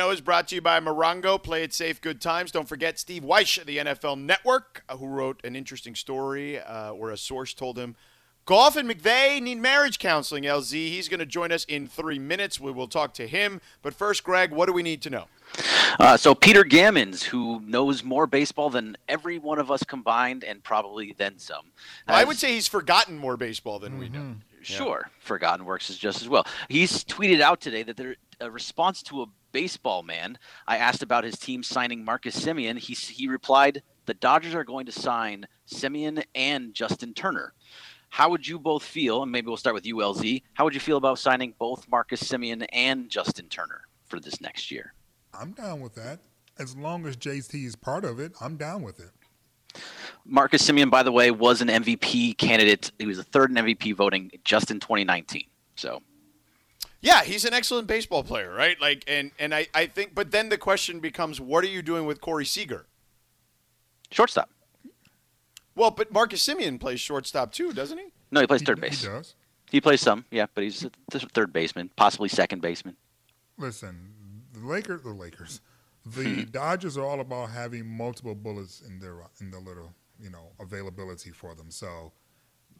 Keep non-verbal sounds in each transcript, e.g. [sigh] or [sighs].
Show is brought to you by Morongo. Play it safe, good times. Don't forget Steve Wyche of the NFL Network, uh, who wrote an interesting story uh, where a source told him Goff and McVay need marriage counseling. LZ, he's going to join us in three minutes. We will talk to him. But first, Greg, what do we need to know? Uh, so Peter Gammons, who knows more baseball than every one of us combined, and probably then some. Well, I would say he's forgotten more baseball than mm-hmm. we know. Sure, yeah. forgotten works is just as well. He's tweeted out today that there a response to a baseball man. I asked about his team signing Marcus Semien. He he replied, "The Dodgers are going to sign Semien and Justin Turner." How would you both feel? And maybe we'll start with you, LZ. How would you feel about signing both Marcus Semien and Justin Turner for this next year? I'm down with that. As long as JT is part of it, I'm down with it. Marcus Semien, by the way, was an MVP candidate. He was a third in MVP voting just in 2019. So, yeah, he's an excellent baseball player, right? Like, and and I I think, but then the question becomes, what are you doing with Corey Seager? Shortstop. Well, but Marcus Semien plays shortstop too, doesn't he? No, he plays third base. He does. He plays some, yeah, but he's a third baseman, possibly second baseman. Listen, the Lakers, the Lakers, the [laughs] Dodgers are all about having multiple bullets in their in the little you know availability for them. So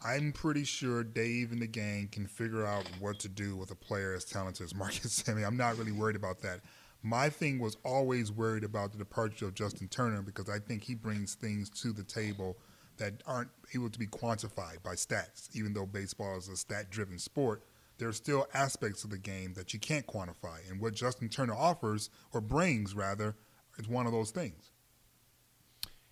I'm pretty sure Dave and the gang can figure out what to do with a player as talented as Marcus [laughs] Semien. I'm not really worried about that. My thing was always worried about the departure of Justin Turner because I think he brings things to the table that aren't able to be quantified by stats. Even though baseball is a stat-driven sport, there are still aspects of the game that you can't quantify, and what Justin Turner offers or brings rather is one of those things.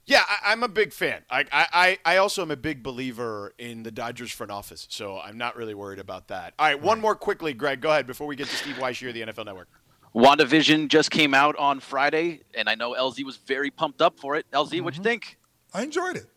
Yeah, I, am a big fan. I, I, I also am a big believer in the Dodgers front office, so I'm not really worried about that. All right, one more quickly, Greg. Go ahead before we get to Steve Wyche here, the NFL Network. WandaVision just came out on Friday, and I know LZ was very pumped up for it. LZ, mm-hmm. what'd you think? I enjoyed it.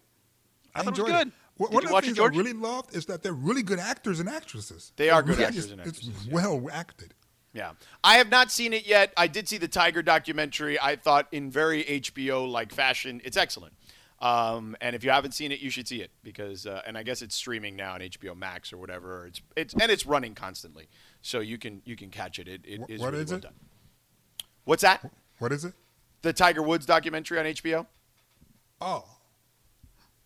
I, I enjoyed it good. It. One of the things I really loved is that they're really good actors and actresses. They are good actors and actresses. It's well acted. Yeah. I have not seen it yet. I did see the Tiger documentary. I thought in very HBO like fashion, it's excellent. Um, and if you haven't seen it, you should see it because, uh, and I guess it's streaming now on HBO Max or whatever. It's it's and it's running constantly, so you can you can catch it. It, it is what really is well it? Done. What's that? What is it? The Tiger Woods documentary on HBO. Oh.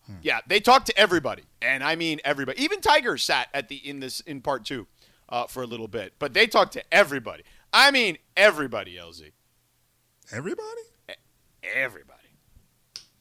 Hmm. Yeah, they talked to everybody, and I mean everybody. Even Tiger sat at the in this in part two uh, for a little bit. But they talk to everybody. I mean, everybody, LZ. Everybody? Everybody.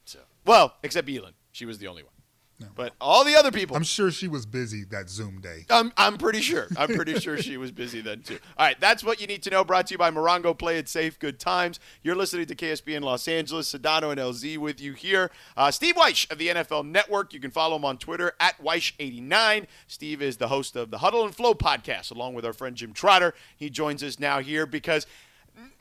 So, well, except Elin. She was the only one. No. But all the other people. I'm sure she was busy that Zoom day. I'm, I'm pretty sure. I'm pretty sure she was busy then too. All right, that's what you need to know. Brought to you by Morongo. Play it safe. Good times. You're listening to ESPN Los Angeles. Sedano and LZ with you here. Uh, Steve Wyche of the NFL Network. You can follow him on Twitter at Wyche89. Steve is the host of the Huddle and Flow podcast, along with our friend Jim Trotter. He joins us now here because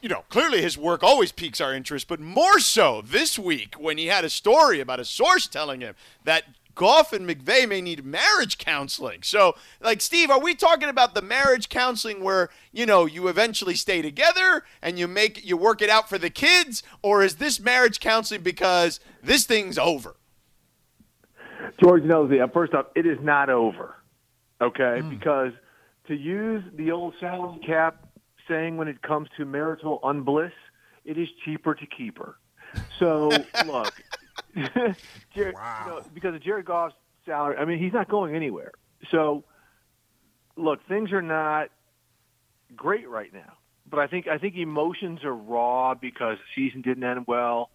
you know, clearly his work always piques our interest, but more so this week when he had a story about a source telling him that Goff and McVay may need marriage counseling. So, like, Steve, are we talking about the marriage counseling where you know you eventually stay together and you make you work it out for the kids, or is this marriage counseling because this thing's over? George knows it. First off, it is not over. Okay, mm. because to use the old salary cap saying when it comes to marital unbliss, it is cheaper to keep her. So [laughs] look, [laughs] Jared, wow. you know, because of Jared Goff's salary, I mean, he's not going anywhere. So, look, things are not great right now. But I think I think emotions are raw because the season didn't end well.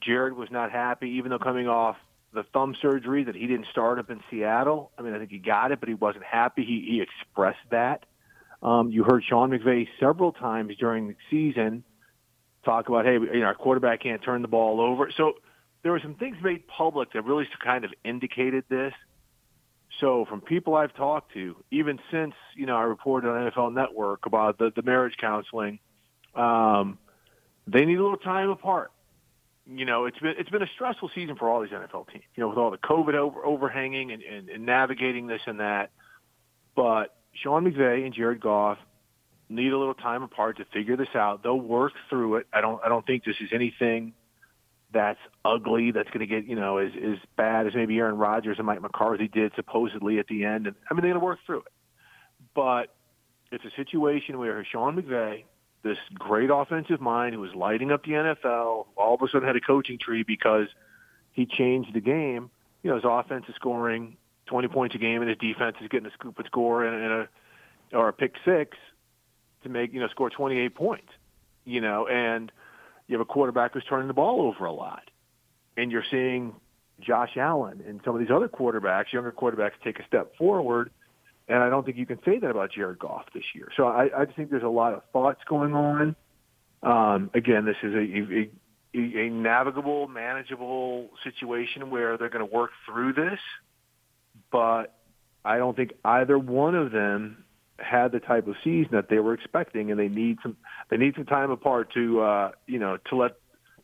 Jared was not happy, even though coming off the thumb surgery that he didn't start up in Seattle. I mean, I think he got it, but he wasn't happy. He he expressed that. Um, you heard Sean McVay several times during the season talk about, hey, you know, our quarterback can't turn the ball over. So there were some things made public that really kind of indicated this. So from people I've talked to, even since you know I reported on NFL Network about the, the marriage counseling, um, they need a little time apart. You know, it's been it's been a stressful season for all these NFL teams. You know, with all the COVID over, overhanging and, and, and navigating this and that. But Sean McVay and Jared Goff need a little time apart to figure this out. They'll work through it. I don't I don't think this is anything that's ugly, that's going to get, you know, as, as bad as maybe Aaron Rodgers and Mike McCarthy did supposedly at the end. And I mean, they're going to work through it. But it's a situation where Sean McVay this great offensive mind who was lighting up the NFL. All of a sudden, had a coaching tree because he changed the game. You know, his offense is scoring 20 points a game, and his defense is getting a scoop and score and, and a or a pick six to make you know score 28 points. You know, and you have a quarterback who's turning the ball over a lot, and you're seeing Josh Allen and some of these other quarterbacks, younger quarterbacks, take a step forward. And I don't think you can say that about Jared Goff this year. So I, I just think there's a lot of thoughts going on. Um, again, this is a, a, a navigable, manageable situation where they're going to work through this. But I don't think either one of them had the type of season that they were expecting, and they need some they need some time apart to uh, you know to let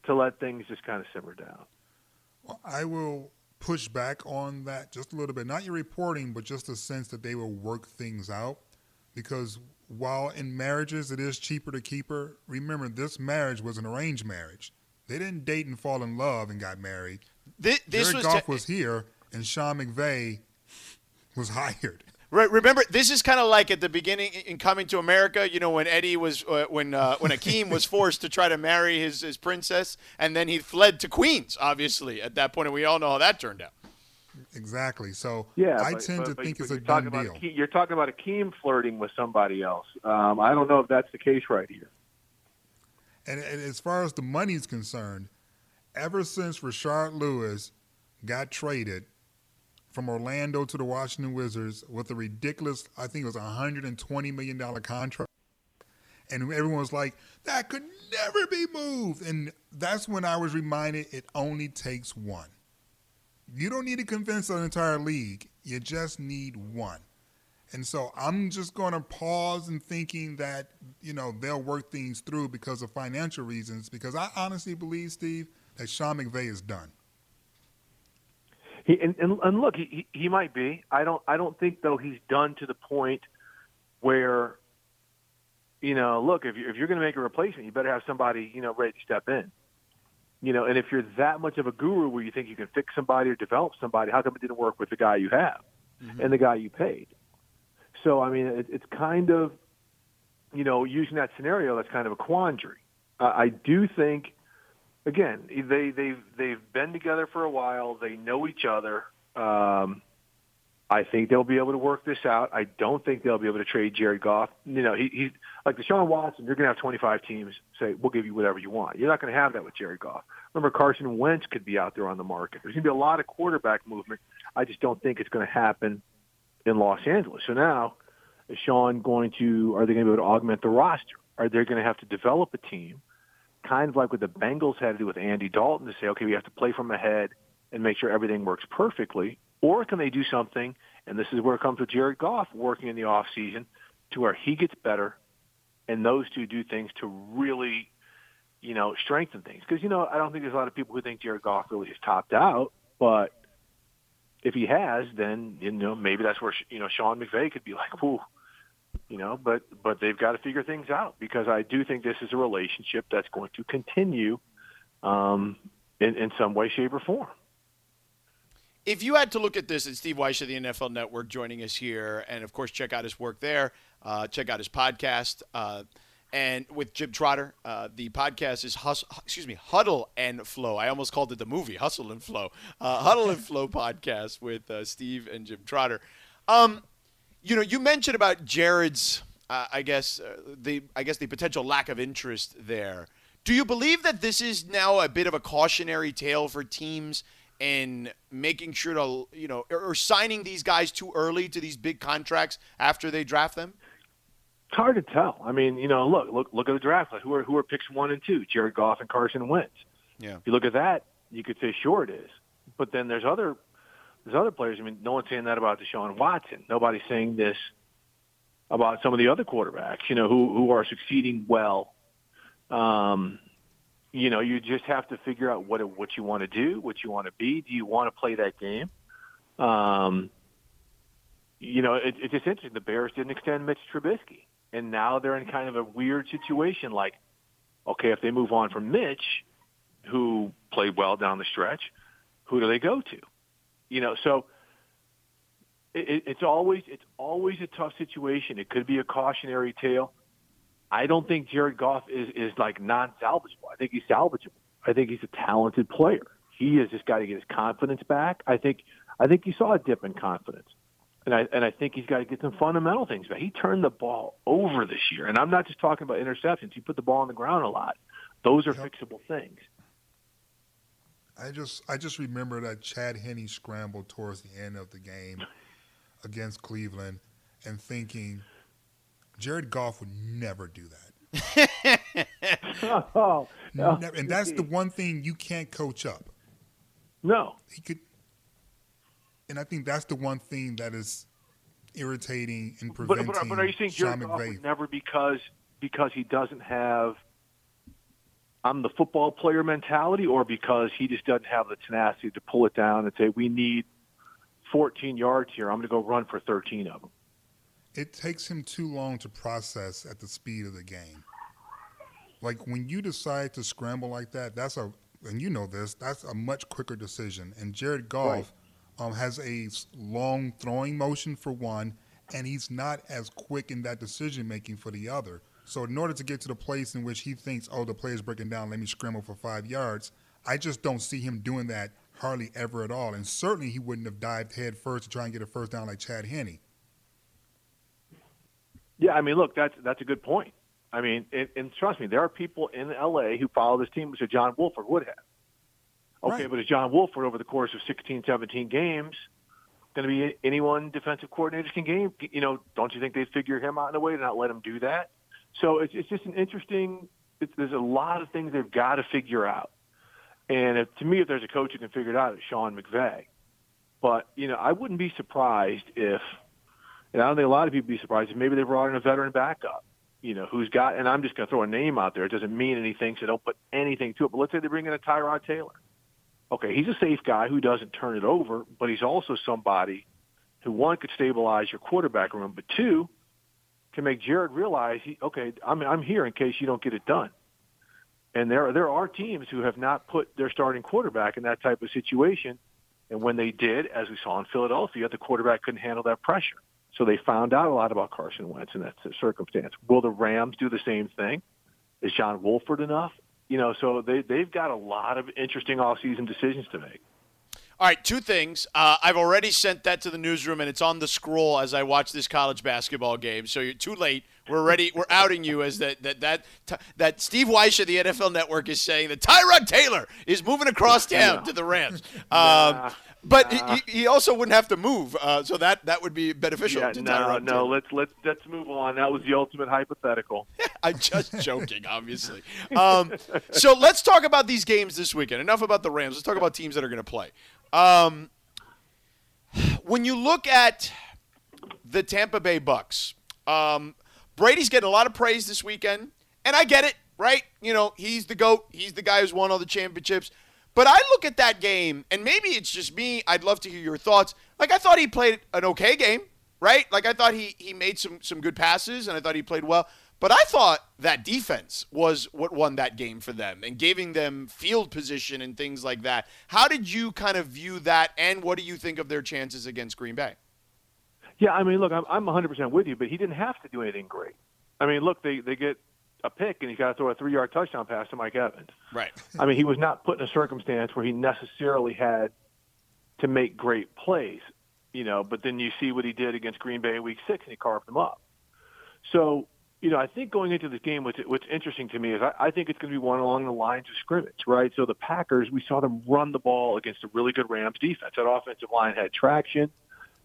to let things just kind of simmer down. Well, I will push back on that just a little bit. Not your reporting, but just the sense that they will work things out. Because while in marriages it is cheaper to keep her, remember this marriage was an arranged marriage. They didn't date and fall in love and got married. This, this Jared was Goff te- was here, and Sean McVay was [laughs] hired. Right. Remember, this is kind of like at the beginning in Coming to America. You know, when Eddie was uh, when uh, when Akeem was [laughs] forced to try to marry his his princess, and then he fled to Queens. Obviously, at that point, and we all know how that turned out. Exactly. So Yeah, I but- tend but- to but- think but it's a you're done about deal. Akeem- you're talking about Akeem flirting with somebody else. Um, I don't know if that's the case right here. And, and as far as the money is concerned, ever since Rashard Lewis got traded from Orlando to the Washington Wizards with a ridiculous, I think it was a $120 million contract, and everyone was like, that could never be moved. And that's when I was reminded it only takes one. You don't need to convince an entire league, you just need one. And so I'm just going to pause and thinking that, you know, they'll work things through because of financial reasons. Because I honestly believe, Steve, that Sean McVay is done. He and, and, and look, he he might be. I don't I don't think though he's done to the point where you know, look, if you if you're going to make a replacement, you better have somebody you know ready to step in. You know, and if you're that much of a guru where you think you can fix somebody or develop somebody, how come it didn't work with the guy you have and the guy you paid? So I mean, it, it's kind of you know using that scenario that's kind of a quandary. Uh, I do think again, they they've they've been together for a while. They know each other. Um, I think they'll be able to work this out. I don't think they'll be able to trade Jared Goff. You know, he, he's like Deshaun Watson. You're going to have 25 teams say, "We'll give you whatever you want." You're not going to have that with Jared Goff. Remember, Carson Wentz could be out there on the market. There's going to be a lot of quarterback movement. I just don't think it's going to happen in Los Angeles. So now, is Sean going to? Are they going to be able to augment the roster? Are they going to have to develop a team? Kind of like what the Bengals had to do with Andy Dalton to say, okay, we have to play from ahead and make sure everything works perfectly? Or can they do something, and this is where it comes with Jared Goff working in the off season, to where he gets better and those two do things to really, you know, strengthen things. Because, you know, I don't think there's a lot of people who think Jared Goff really is topped out, but if he has, then, you know, maybe that's where, you know, Sean McVay could be like, whoo, you know, but but they've got to figure things out because I do think this is a relationship that's going to continue um, in in some way, shape, or form. If you had to look at this, and Steve Wyche of the NFL Network joining us here, and of course check out his work there, uh, check out his podcast, uh, and with Jim Trotter, uh, the podcast is Hus- excuse me Huddle and Flow. I almost called it the movie Hustle and Flow, uh, Huddle and Flow [laughs] podcast with uh, Steve and Jim Trotter. Um, you know, you mentioned about Jared's, uh, I guess uh, the I guess the potential lack of interest there. Do you believe that this is now a bit of a cautionary tale for teams in making sure to you know or, or signing these guys too early to these big contracts after they draft them? It's hard to tell. I mean, you know, look look look at the draft. Like who are who are picks one and two? Jared Goff and Carson Wentz. Yeah. If you look at that, you could say sure it is. But then there's other there's other players. I mean, no one's saying that about Deshaun Watson. Nobody's saying this about some of the other quarterbacks, you know, who who are succeeding well. Um, you know, you just have to figure out what what you want to do, what you want to be. Do you want to play that game? Um, you know, it, it's just interesting. The Bears didn't extend Mitch Trubisky, and now they're in kind of a weird situation. Like, okay, if they move on from Mitch, who played well down the stretch, who do they go to? You know, so it, it's always it's always a tough situation. It could be a cautionary tale. I don't think Jared Goff is is like non-salvageable. I think he's salvageable. I think he's a talented player. He has just got to get his confidence back. I think I think you saw a dip in confidence. And I and I think he's got to get some fundamental things back. He turned the ball over this year, and I'm not just talking about interceptions. He put the ball on the ground a lot. Those are yep. fixable things. I just I just remember that Chad Henne scrambled towards the end of the game against Cleveland, and thinking Jared Goff would never do that. [laughs] oh, no. Never, and that's the one thing you can't coach up. No, he could, and I think that's the one thing that is irritating and preventing. But, but, but are you saying Jared Goff would never because because he doesn't have I'm the football player mentality, or because he just doesn't have the tenacity to pull it down and say we need 14 yards here. I'm going to go run for 13 of them. It takes him too long to process at the speed of the game. Like when you decide to scramble like that, that's a and you know this, that's a much quicker decision. And Jared Goff right. um, has a long throwing motion for one, and he's not as quick in that decision making for the other. So in order to get to the place in which he thinks, oh, the play is breaking down, let me scramble for five yards, I just don't see him doing that hardly ever at all. And certainly he wouldn't have dived head first to try and get a first down like Chad Henne. Yeah, I mean, look, that's that's a good point. I mean, and, and trust me, there are people in L.A. who follow this team, which is John Wolford would have. Okay, right. but is John Wolford over the course of 16, 17 games going to be anyone defensive coordinators can game? You know, don't you think they'd figure him out in a way to not let him do that? So it's, it's just an interesting. It's, there's a lot of things they've got to figure out. And if, to me, if there's a coach who can figure it out, it's Sean McVay. But you know, I wouldn't be surprised if, and I don't think a lot of people be surprised if maybe they brought in a veteran backup. You know, who's got, and I'm just going to throw a name out there. It doesn't mean anything, so don't put anything to it. But let's say they bring in a Tyrod Taylor. Okay, he's a safe guy who doesn't turn it over, but he's also somebody who one could stabilize your quarterback room, but two can make Jared realize, okay, I'm I'm here in case you don't get it done. And there there are teams who have not put their starting quarterback in that type of situation. And when they did, as we saw in Philadelphia, the quarterback couldn't handle that pressure. So they found out a lot about Carson Wentz in that circumstance. Will the Rams do the same thing? Is John Wolford enough? You know, so they they've got a lot of interesting off-season decisions to make. All right, two things. Uh, I've already sent that to the newsroom, and it's on the scroll as I watch this college basketball game. So you're too late. We're ready. We're outing you as that that that that Steve Wyche of the NFL Network is saying that Tyrod Taylor is moving across town to the Rams. [laughs] Um, but he, he, also wouldn't have to move, uh, so that that would be beneficial yeah, no, Tyrod. No, let's let's let's move on. That was the ultimate hypothetical. [laughs] I'm just joking, obviously. Um, so let's talk about these games this weekend. Enough about the Rams. Let's talk about teams that are going to play. Um, when you look at the Tampa Bay Bucks, um, Brady's getting a lot of praise this weekend, and I get it, right? You know, he's the GOAT, he's the guy who's won all the championships. But I look at that game, and maybe it's just me. I'd love to hear your thoughts. Like, I thought he played an okay game, right? Like, I thought he, he made some, some good passes, and I thought he played well. But I thought that defense was what won that game for them and giving them field position and things like that. How did you kind of view that, and what do you think of their chances against Green Bay? Yeah, I mean, look, I'm, I'm 100% with you, but he didn't have to do anything great. I mean, look, they, they get a pick and he's got to throw a three yard touchdown pass to Mike Evans. Right. I mean, he was not put in a circumstance where he necessarily had to make great plays, you know, but then you see what he did against Green Bay in week six and he carved them up. So you know, I think going into this game, what's, what's interesting to me is I, I think it's going to be one along the lines of scrimmage, right? So the Packers, we saw them run the ball against a really good Rams defense. That offensive line had traction.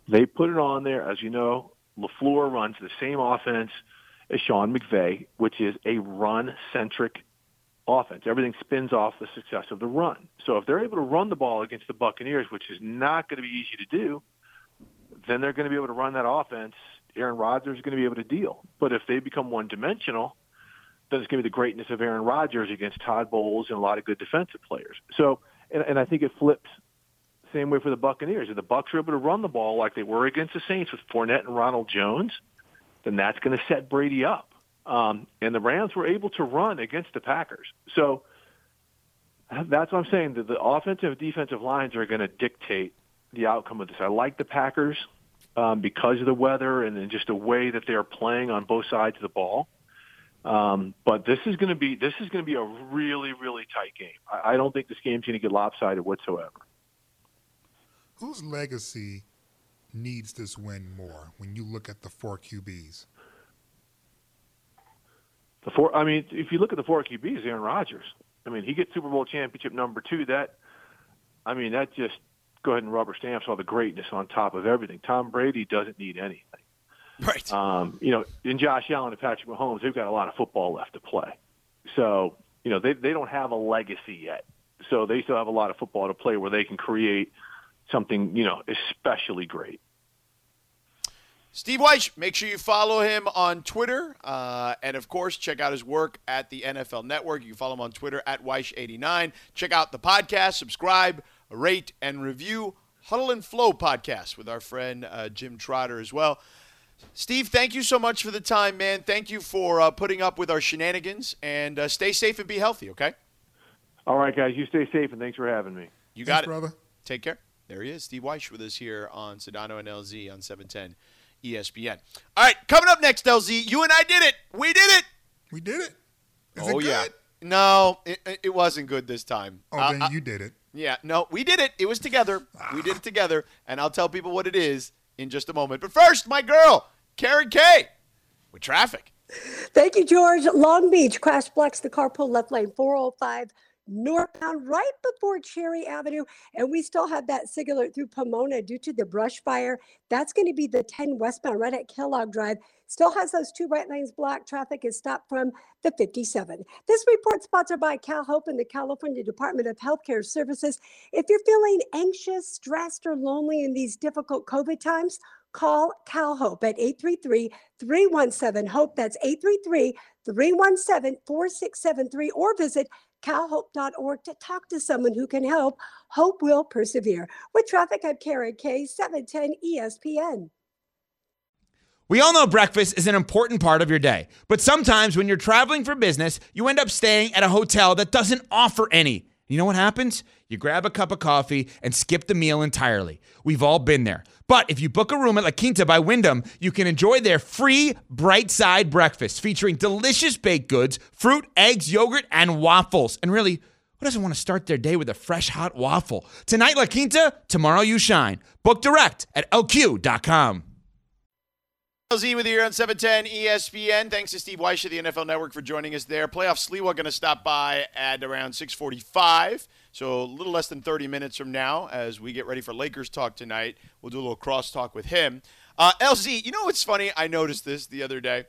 They put it on there. As you know, LaFleur runs the same offense as Sean McVay, which is a run-centric offense. Everything spins off the success of the run. So if they're able to run the ball against the Buccaneers, which is not going to be easy to do, then they're going to be able to run that offense Aaron Rodgers is going to be able to deal. But if they become one dimensional, then it's going to be the greatness of Aaron Rodgers against Todd Bowles and a lot of good defensive players. So, and, and I think it flips same way for the Buccaneers. If the Bucks are able to run the ball like they were against the Saints with Fournette and Ronald Jones, then that's going to set Brady up. Um, and the Rams were able to run against the Packers. So that's what I'm saying. That the offensive and defensive lines are going to dictate the outcome of this. I like the Packers um, because of the weather and just the way that they're playing on both sides of the ball. Um, but this is going to be this is going to be a really really tight game. I, I don't think this game's going to get lopsided whatsoever. Whose legacy needs this win more when you look at the four QBs? The four. I mean, if you look at the four QBs, Aaron Rodgers. I mean, he gets Super Bowl championship number two. That, I mean, that just go ahead and rubber stamps all the greatness on top of everything. Tom Brady doesn't need anything. Right. Um, you know, in Josh Allen and Patrick Mahomes, they've got a lot of football left to play. So, you know, they they don't have a legacy yet. So they still have a lot of football to play where they can create something, you know, especially great. Steve Wyche, make sure you follow him on Twitter. Uh, and of course, check out his work at the NFL Network. You can follow him on Twitter at Wyche89. Check out the podcast, subscribe, rate, and review Huddle and Flow podcast with our friend uh, Jim Trotter as well. Steve, thank you so much for the time, man. Thank you for uh, putting up with our shenanigans. And uh, stay safe and be healthy, okay? All right, guys. You stay safe, and thanks for having me. You got Thanks, it. brother. Take care. There he is, Steve Wyche with us here on Sedano and LZ on 710 ESPN. All right, coming up next, LZ, you and I did it. We did it. We did it. Is oh it yeah. No, it, it wasn't good this time. Oh, Uh, then uh, you did it. Yeah, no, we did it. It was together. We did it ah. together, and I'll tell people what it is in just a moment. But first, my girl, Karen Kay, with traffic. Thank you, George. Long Beach crash blocks the carpool left lane 405 northbound right before Cherry Avenue. And we still have that signal through Pomona due to the brush fire. That's going to be the 10 westbound right at Kellogg Drive. Still has those two right lanes blocked. Traffic is stopped from the 57. This report sponsored by CalHope and the California Department of Healthcare Services. If you're feeling anxious, stressed, or lonely in these difficult COVID times, call CalHope at 833 317 HOPE. That's 833 317 4673 or visit calhope.org to talk to someone who can help. Hope will persevere. With traffic, I'm Karen K, 710 ESPN. We all know breakfast is an important part of your day, but sometimes when you're traveling for business, you end up staying at a hotel that doesn't offer any. You know what happens? You grab a cup of coffee and skip the meal entirely. We've all been there. But if you book a room at La Quinta by Wyndham, you can enjoy their free bright side breakfast featuring delicious baked goods, fruit, eggs, yogurt, and waffles. And really, who doesn't want to start their day with a fresh hot waffle? Tonight, La Quinta, tomorrow, you shine. Book direct at lq.com. LZ with you here on 710 ESPN. Thanks to Steve Wyche of the NFL Network for joining us there. Playoff Sliwa going to stop by at around 645. So a little less than 30 minutes from now as we get ready for Lakers talk tonight. We'll do a little crosstalk with him. Uh, LZ, you know what's funny? I noticed this the other day.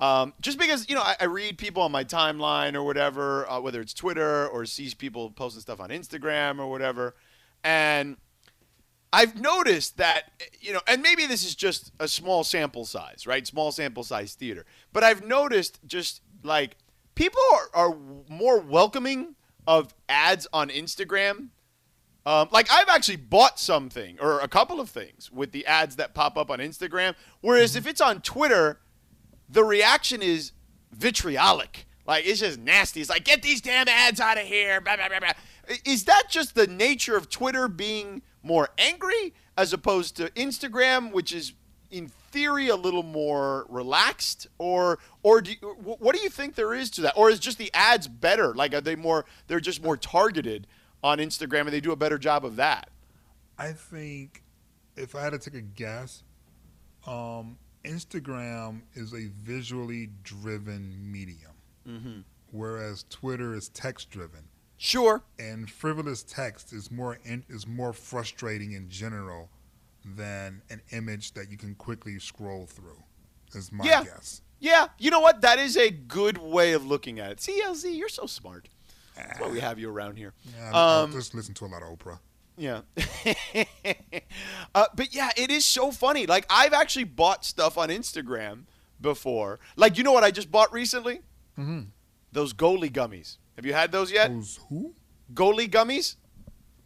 Um, just because, you know, I, I read people on my timeline or whatever, uh, whether it's Twitter or sees people posting stuff on Instagram or whatever. And I've noticed that, you know, and maybe this is just a small sample size, right? Small sample size theater. But I've noticed just like people are, are more welcoming of ads on Instagram. Um, like I've actually bought something or a couple of things with the ads that pop up on Instagram. Whereas if it's on Twitter, the reaction is vitriolic. Like it's just nasty. It's like get these damn ads out of here. Blah, blah, blah, blah. Is that just the nature of Twitter being more angry as opposed to Instagram, which is in theory a little more relaxed, or or do you, what do you think there is to that, or is just the ads better? Like are they more? They're just more targeted on Instagram, and they do a better job of that. I think if I had to take a guess, um, Instagram is a visually driven medium, whereas Twitter is text driven. Sure. And frivolous text is more in, is more frustrating in general than an image that you can quickly scroll through. Is my Yeah. guess. Yeah, you know what? That is a good way of looking at it. CLZ, you're so smart. That's why we have you around here. Yeah, I- I Um, just listen to a lot of Oprah. Yeah. [laughs] uh, but yeah, it is so funny. Like, I've actually bought stuff on Instagram before. Like, you know what I just bought recently? Mm-hmm. Those Goli gummies. Have you had those yet? Who's who? Goli gummies?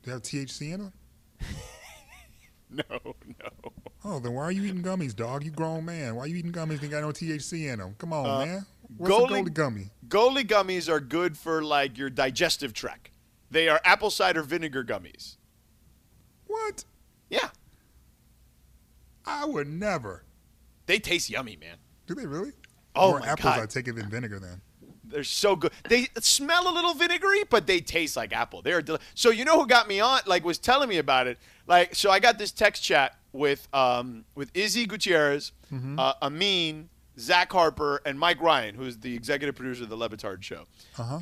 They have THC in them? [laughs] [laughs] No, no. Oh, then why are you eating gummies, dog? You grown man. Why are you eating gummies? They got no THC in them. Come on, Uh, man. What's Goli- a Goli gummy? Goli gummies are good for, like, your digestive tract. They are apple cider vinegar gummies. What? Yeah. I would never. They taste yummy, man. Do they really? Oh More my apples God. I take it than vinegar then. They're so good. They smell a little vinegary, but they taste like apple. They're deli- so you know who got me on? Like was telling me about it. Like so, I got this text chat with um with Izzy Gutierrez, uh, Amin, Zach Harper, and Mike Ryan, who's the executive producer of the Le Batard Show.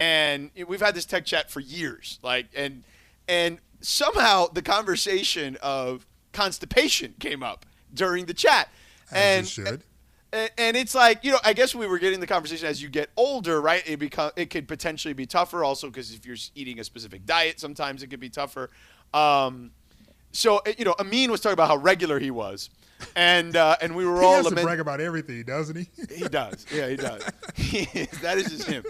And we've had this tech chat for years. Like and and somehow the conversation of constipation came up during the chat. As and it should. And, and it's like you know i guess we were getting the conversation as you get older right it become it could potentially be tougher also because if you're eating a specific diet sometimes it could be tougher um, so uh, you know amin was talking about how regular he was and uh, and we were [laughs] He all has to lament- brag about everything, doesn't he? [laughs] he does. Yeah, he does. [laughs] He is. That is just him.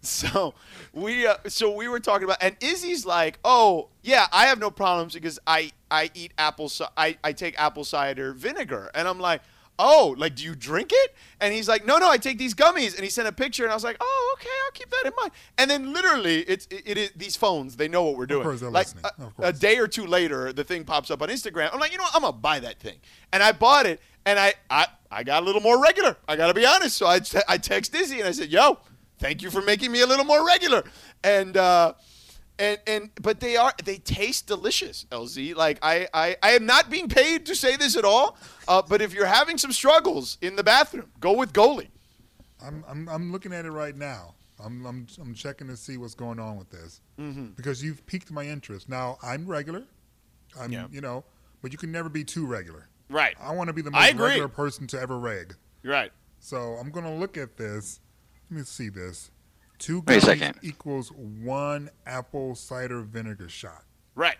So we uh, so we were talking about, and Izzy's like, oh yeah, I have no problems because I I eat apple I I take apple cider vinegar, and I'm like. Oh, like do you drink it? And he's like, no, no, I take these gummies. And he sent a picture, and I was like, oh, okay, I'll keep that in mind. And then literally, it's it, it is these phones. They know what we're doing. Of course they're like listening. a- Of a day or two later, the thing pops up on Instagram. I'm like, you know what? I'm gonna buy that thing, and I bought it, and I I, I got a little more regular. I gotta be honest. So I te- I text Izzy and I said, yo, thank you for making me a little more regular, and. uh and and but they are they taste delicious, LZ. Like I I, I am not being paid to say this at all. Uh, but if you're having some struggles in the bathroom, go with Goli. I'm, I'm I'm looking at it right now. I'm I'm I'm checking to see what's going on with this because you've piqued my interest. Now I'm regular, I'm Yeah. you know, but you can never be too regular. Right. I want to be the most regular person to ever reg. You're right. So I'm gonna look at this. Let me see this. Two Wait a gummies second. equals one apple cider vinegar shot. Right.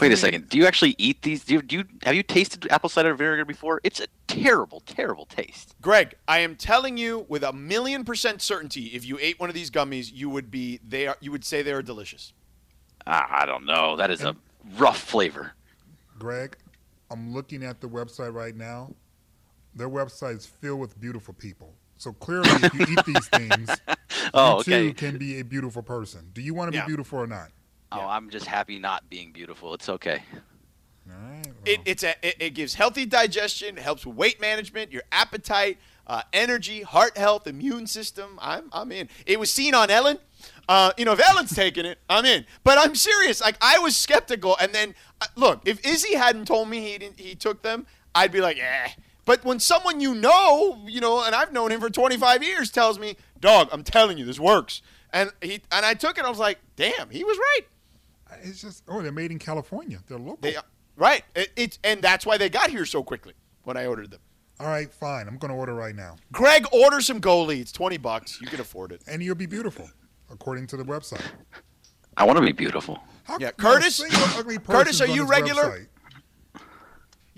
Wait a second. Do you actually eat these? Do you, do you have you tasted apple cider vinegar before? It's a terrible, terrible taste. Greg, I am telling you with a million percent certainty, if you ate one of these gummies, you would be they are you would say they are delicious. Ah, I don't know. That is a rough flavor. Greg, I'm looking at the website right now. Their website is filled with beautiful people. So clearly, if you eat these [laughs] things, Oh, you too can be a beautiful person. Do you want to Yeah. be beautiful or not? Oh, I'm just happy not being beautiful. It's okay. All right. It, it's a, it, it gives healthy digestion, helps with weight management, your appetite, uh, energy, heart health, immune system. I'm, I'm in. It was seen on Ellen. Uh, you know, if Ellen's taking it, I'm in. But I'm serious. Like I was skeptical, and then uh, look, if Izzy hadn't told me he didn't, he took them, I'd be like, eh. But when someone you know, you know, and I've known him for 25 years, tells me, "Dog, I'm telling you, this works," and he and I took it, I was like, "Damn, he was right." Uh, it's just oh, they're made in California. They're local. They, uh, right. It, it's and that's why they got here so quickly when I ordered them. All right, fine. I'm going to order right now, Greg, order some Goli. It's twenty bucks. You can afford it. and you'll be beautiful, according to the website. I want to be beautiful. How Yeah, come not a Curtis? ugly Curtis, are you regular? website?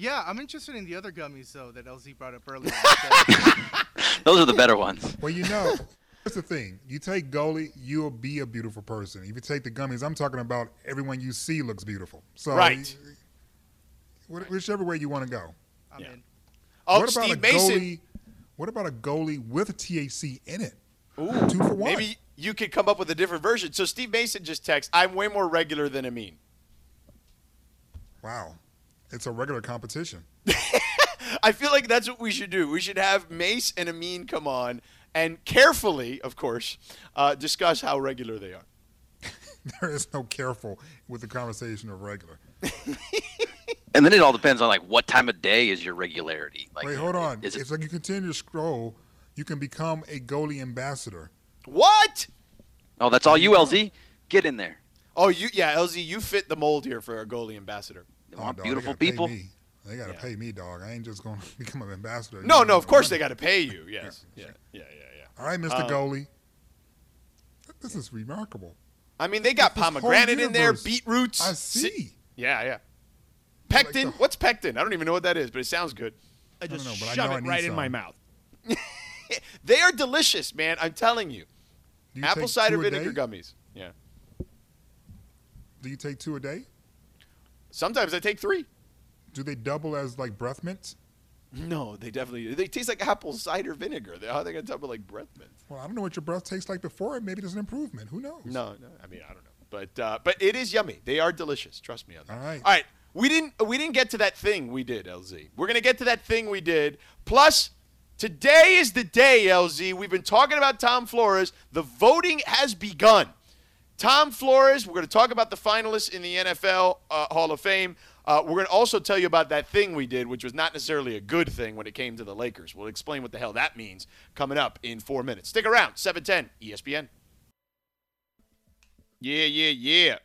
Yeah, I'm interested in the other gummies though that LZ brought up earlier. [laughs] Those are the better ones. Well, you know, here's the thing. You take Goli, you'll be a beautiful person. If you take the gummies, I'm talking about everyone you see looks beautiful. So, Right. wh- whichever way you want to go. I'm Yeah. in. Oh, what about Steve a Mason. Goli? What about a Goli with a THC in it? Ooh, Two for one. Maybe you could come up with a different version. So Steve Mason just texts, "I'm way more regular than Amin." Wow, it's a regular competition. [laughs] I feel like that's what we should do. We should have Mace and Amin come on and carefully, of course, uh, discuss how regular they are. [laughs] There is no careful with the conversation of regular. [laughs] And then it all depends on like what time of day is your regularity. Like, Wait, hold on. Is it, it's like you continue to scroll, you can become a Goli ambassador. What? oh, that's all you, LZ. Get in there. Oh, you yeah, LZ, you fit the mold here for a Goli ambassador. They Oh, want dog, they beautiful gotta pay people. me. They got to Yeah. pay me, dog. I ain't just going [laughs] to become an ambassador. No, You no, of course money. they got to pay you. [laughs] Yes. Yeah. Yeah, yeah, yeah. All right, Mr. Uh, Goli. This is remarkable. I mean, they got This pomegranate in there, universe. beetroots. I see. Yeah, yeah. like Pectin. the- What's pectin? I don't even know what that is, but it sounds good. I don't just know, but I shove I it need right in my mouth. [laughs] They are delicious, man. I'm telling you. You Apple cider vinegar day? gummies. Yeah. Do you take two a day? Sometimes I take three. Do they double as like breath mints? No, they definitely they taste like apple cider vinegar. How are they gonna double like breath mints? Well, I don't know what your breath tastes like before it. Maybe there's an improvement. Who knows? No, no. I mean, I don't know, but uh, but it is yummy. They are delicious. Trust me on that. All right. All right. We didn't we didn't get to that thing we did, LZ. We're gonna get to that thing we did. Plus, Today is the day, LZ. We've been talking about Tom Flores. The voting has begun. Tom Flores, we're going to talk about the finalists in the NFL uh, Hall of Fame. Uh, we're going to also tell you about that thing we did, which was not necessarily a good thing when it came to the Lakers. We'll explain what the hell that means coming up in four minutes. Stick around. 710 ESPN. Yeah, yeah, yeah.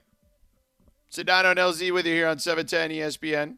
Sedano and LZ with you here on 710 ESPN.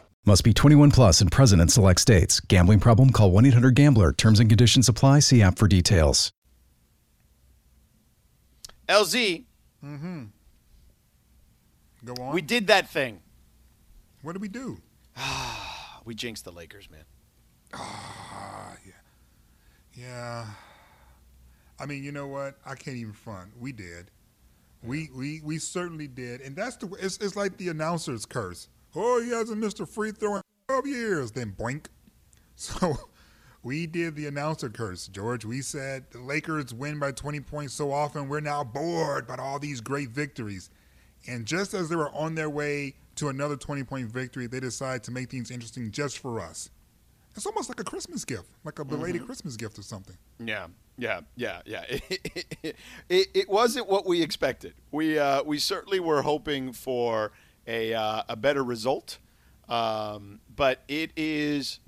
Must be 21 plus and present in select states. Gambling problem? Call 1 800 GAMBLER. Terms and conditions apply. See app for details. LZ, Mm-hmm. Go on. we did that thing. what did we do? [sighs] We jinxed the Lakers, man. Ah, yeah. Yeah. I mean, you know what? I can't even front. We did. We we we certainly did, and that's the. It's, it's like the announcer's curse. Oh, he hasn't missed a free throw in 12 years. Then boink. [laughs] So we did the announcer curse, George. We said the Lakers win by 20 points so often, we're now bored by all these great victories. And just as they were on their way to another 20 point victory, they decided to make things interesting just for us. It's almost like a Christmas gift, like a belated Christmas gift or something. Yeah, yeah, yeah, yeah. [laughs] It, it, it wasn't what we expected. We uh, we certainly were hoping for a uh, a better result, um, but it is.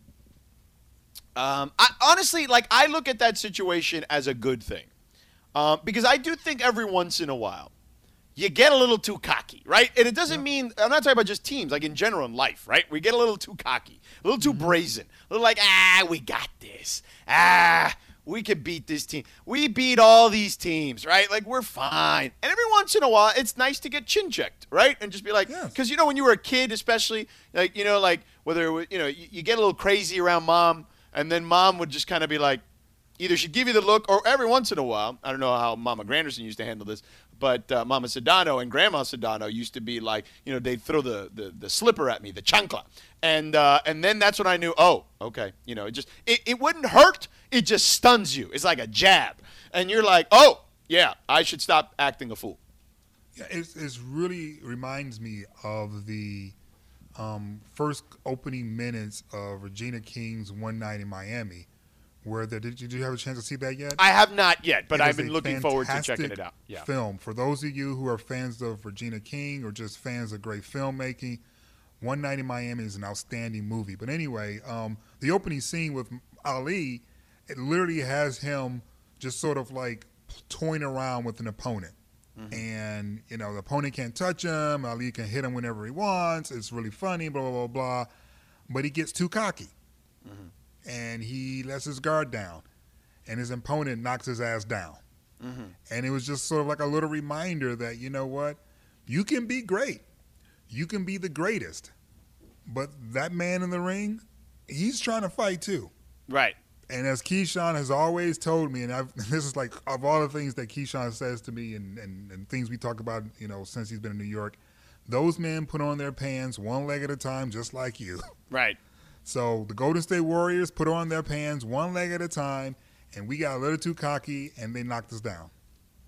Um, I, honestly, like I look at that situation as a good thing, um, because I do think every once in a while you get a little too cocky, right? And it doesn't mean I'm not talking about just teams, like in general in life, right? We get a little too cocky, a little too brazen, a little like ah, we got this, ah, we could beat this team. We beat all these teams, right? Like we're fine. And every once in a while, it's nice to get chin checked, right? And just be like, Yes. because you know when you were a kid, especially like you know like whether it was, you know you, you get a little crazy around mom, and then mom would just kind of be like either she'd give you the look or every once in a while, I don't know how Mama Granderson used to handle this, but uh, Mama Sedano and Grandma Sedano used to be like, you know, they'd throw the, the, the slipper at me, the chancla. And, uh, and then that's when I knew, oh, okay, you know, it just, it, it wouldn't hurt, it just stuns you. It's like a jab. And you're like, oh, yeah, I should stop acting a fool. Yeah, it's, it's really reminds me of the um, first opening minutes of Regina King's One Night in Miami, where the, did, you, did you have a chance to see that yet? I have not yet, but It I've been looking forward to checking it out. Yeah. Film for those of you who are fans of Regina King or just fans of great filmmaking. One Night in Miami is an outstanding movie. But anyway, um, the opening scene with Ali, it literally has him just sort of like toying around with an opponent. Mm-hmm. And, you know, the opponent can't touch him. Ali can hit him whenever he wants. It's really funny, blah, blah, blah, blah. But he gets too cocky. Mm-hmm. And he lets his guard down. And his opponent knocks his ass down. Mm-hmm. And it was just sort of like a little reminder that, you know what? You can be great. You can be the greatest. But that man in the ring, he's trying to fight too. Right. And as Keyshawn has always told me, and I've, [laughs] this is like of all the things that Keyshawn says to me and, and, and things we talk about, you know, since he's been in New York, those men put on their pants one leg at a time, just like you. [laughs] Right. So the Golden State Warriors put on their pants one leg at a time, and we got a little too cocky, and they knocked us down.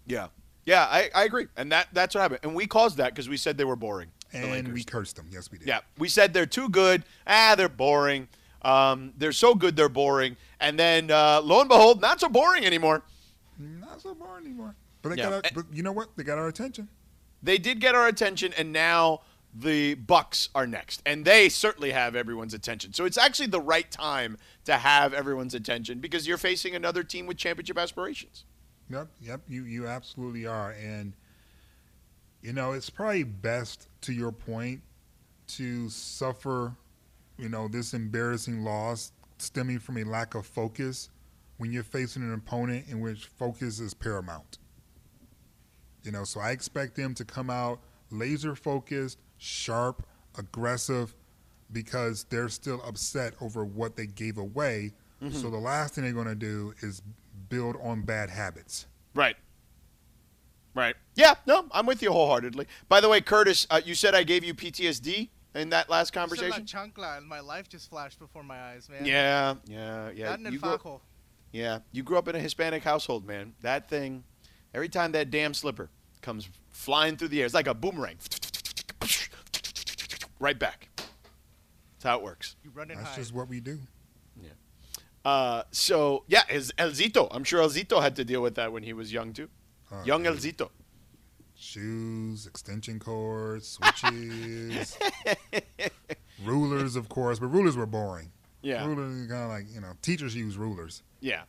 Yeah. Yeah, I, I agree. And that that's what happened. And we caused that because we said they were boring. And we cursed them. Yes, we did. Yeah, we said they're too good. Ah, they're boring. Um, they're so good, they're boring. And then uh, lo and behold, not so boring anymore. Not so boring anymore. But they Yeah. got our, but you know what? They got our attention. They did get our attention, and now the Bucks are next, and they certainly have everyone's attention. So it's actually the right time to have everyone's attention because you're facing another team with championship aspirations. Yep, yep, you you absolutely are. And you know, it's probably best to your point to suffer, you know, this embarrassing loss stemming from a lack of focus when you're facing an opponent in which focus is paramount. You know, so I expect them to come out laser focused, sharp, aggressive because they're still upset over what they gave away. So the last thing they're going to do is build on bad habits. Right. Right. Yeah. No, I'm with you wholeheartedly. By the way, Curtis, uh, you said I gave you PTSD in that last You La conversation. chancla, and my life just flashed before my eyes, man. Yeah. Yeah. Yeah. That You grew, Fajo. yeah. You grew up in a Hispanic household, man. That thing. Every time that damn slipper comes flying through the air, it's like a boomerang. Right back. That's how it works. You run and That's hide. just what we do. Yeah. Uh, so yeah, is El Zito. I'm sure El Zito had to deal with that when he was young too. Uh, young El Zito. Shoes, extension cords, switches, [laughs] rulers, of course, but rulers were boring. Yeah. Rulers kind of like you know, teachers use rulers. Yeah.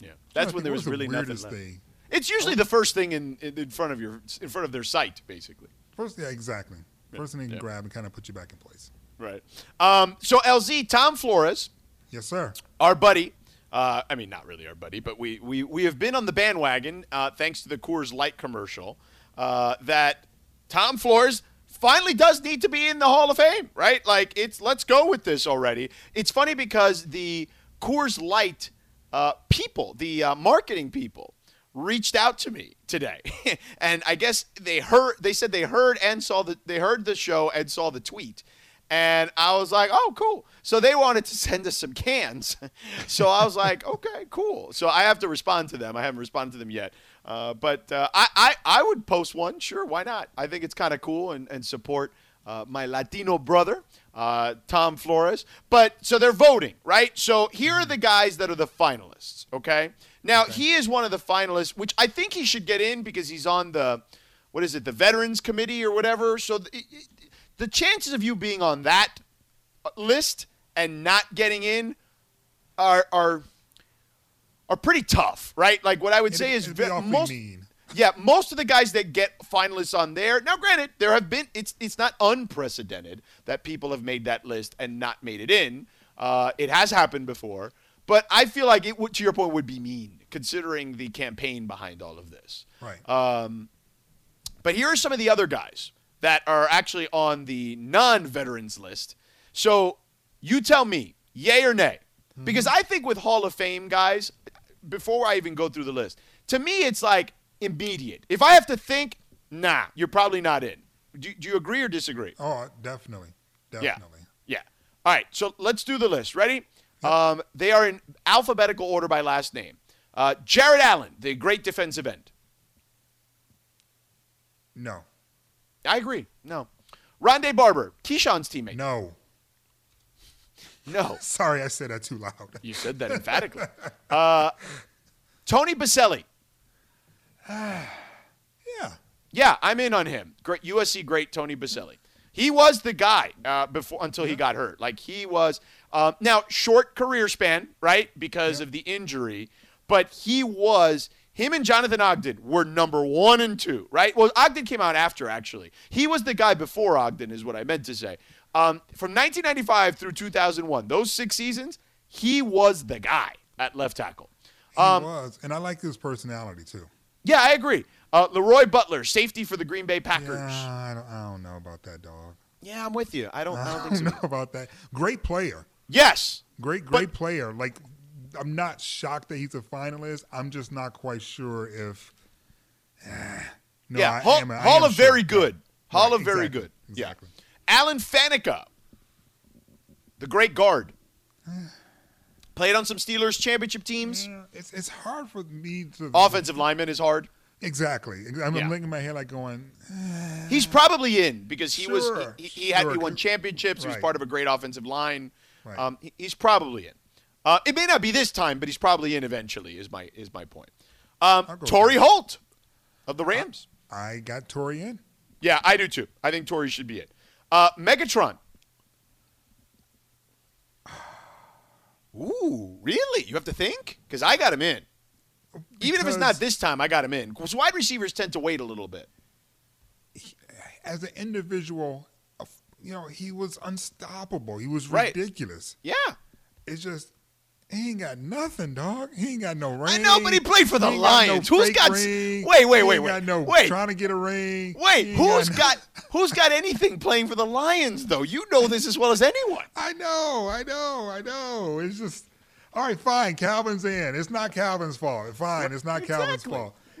Yeah. That's when there was the really nothing left. thing. It's usually the first thing in, in in front of your in front of their sight, basically. First, yeah, exactly. First thing they can Yeah. grab and kind of put you back in place. Right. Um, so LZ Tom Flores, Yes, sir. our buddy. Uh, I mean, not really our buddy, but we we, we have been on the bandwagon uh, thanks to the Coors Light commercial. Uh, that Tom Flores finally does need to be in the Hall of Fame, right? Like it's let's go with this already. It's funny because the Coors Light uh, people, the uh, marketing people, reached out to me today, [laughs] and I guess they heard. They said they heard and saw the they heard the show and saw the tweet. And I was like, oh, cool. So they wanted to [laughs] send us some cans. so I was like, [laughs] okay, cool. So I have to respond to them. I haven't responded to them yet. Uh, but uh, I, I, I would post one. Sure, why not? I think it's kind of cool and, and support uh, my Latino brother, uh, Tom Flores. But so they're voting, right? So here are the guys that are the finalists, okay? Now, he is one of the finalists, which I think he should get in because he's on the, what is it, the Veterans Committee or whatever. So th- the chances of you being on that list and not getting in are are are pretty tough, right? Like what I would say is it'd be ve- awfully most mean. yeah, most of the guys that get finalists on there. Now, granted, there have been it's it's not unprecedented that people have made that list and not made it in. Uh, it has happened before, but I feel like it would, to your point, would be mean considering the campaign behind all of this. Right. Um, but here are some of the other guys that are actually on the non-veterans list. So you tell me, yay or nay? Because I think with Hall of Fame guys, before I even go through the list, to me it's like immediate. If I have to think, nah, you're probably not in. Do, do you agree or disagree? Oh, definitely, definitely. Yeah. yeah. All right. So let's do the list. Ready? Um, they are in alphabetical order by last name. Uh, Jared Allen, the great defensive end. No, I agree. No. Rondé Barber, Keyshawn's teammate. no. [laughs] No. [laughs] Sorry, I said that too loud. You said that emphatically. Uh, Tony Boselli. [sighs] Yeah. Yeah, I'm in on him. Great USC great Tony Boselli. He was the guy uh, before until he got hurt. Like he was um, now short career span, right, because of the injury, but he was. Him and Jonathan Ogden were number one and two, right? Well, Ogden came out after actually. He was the guy before Ogden, is what I meant to say. Um, from 1995 through 2001, those six seasons, he was the guy at left tackle. He Um, was, and I like his personality too. Yeah, I agree. Uh, Leroy Butler, safety for the Green Bay Packers. Yeah, I don't, I don't know about that dog. Yeah, I'm with you. I don't, I [laughs] I don't don't think so. know about that. Great player. Yes. Great, great player. Like, I'm not shocked that he's a finalist. I'm just not quite sure if. eh, no, yeah. I Hall, am, I Hall of very shocked. good. Hall Right, of very good. Exactly. Yeah. Alan Faneca, the great guard. [sighs] Played on some Steelers championship teams. Yeah, it's it's hard for me to. Offensive lineman is hard. Exactly. I'm Yeah. thinking in my head like going. He's probably in because he was Sure, he, he had he won championships. He was part of a great offensive line. Right. Um, he- he's probably in. Uh, it may not be this time, but he's probably in eventually. Is my is my point. Um, Torry Holt of the Rams. I got Torry in. Yeah, I do too. I think Torrey should be it. Uh, Megatron. [sighs] Ooh, really? You have to think? Because I got him in. Even if it's not this time, I got him in. Because wide receivers tend to wait a little bit. As an individual, uh, you know, he was unstoppable. He was Right. ridiculous. Yeah. It's just he ain't got nothing, dog. He ain't got no ring. I know, but he played for the He ain't got Lions. no Who's got ring. wait, wait, wait, wait. got no Wait. trying to get a ring. Wait, who's no- got [laughs] who's got anything playing for the Lions though? You know this as well as anyone. [laughs] I know, I know, I know. It's just All right, fine. Calvin's in. It's not Calvin's fault. Fine, it's not Calvin's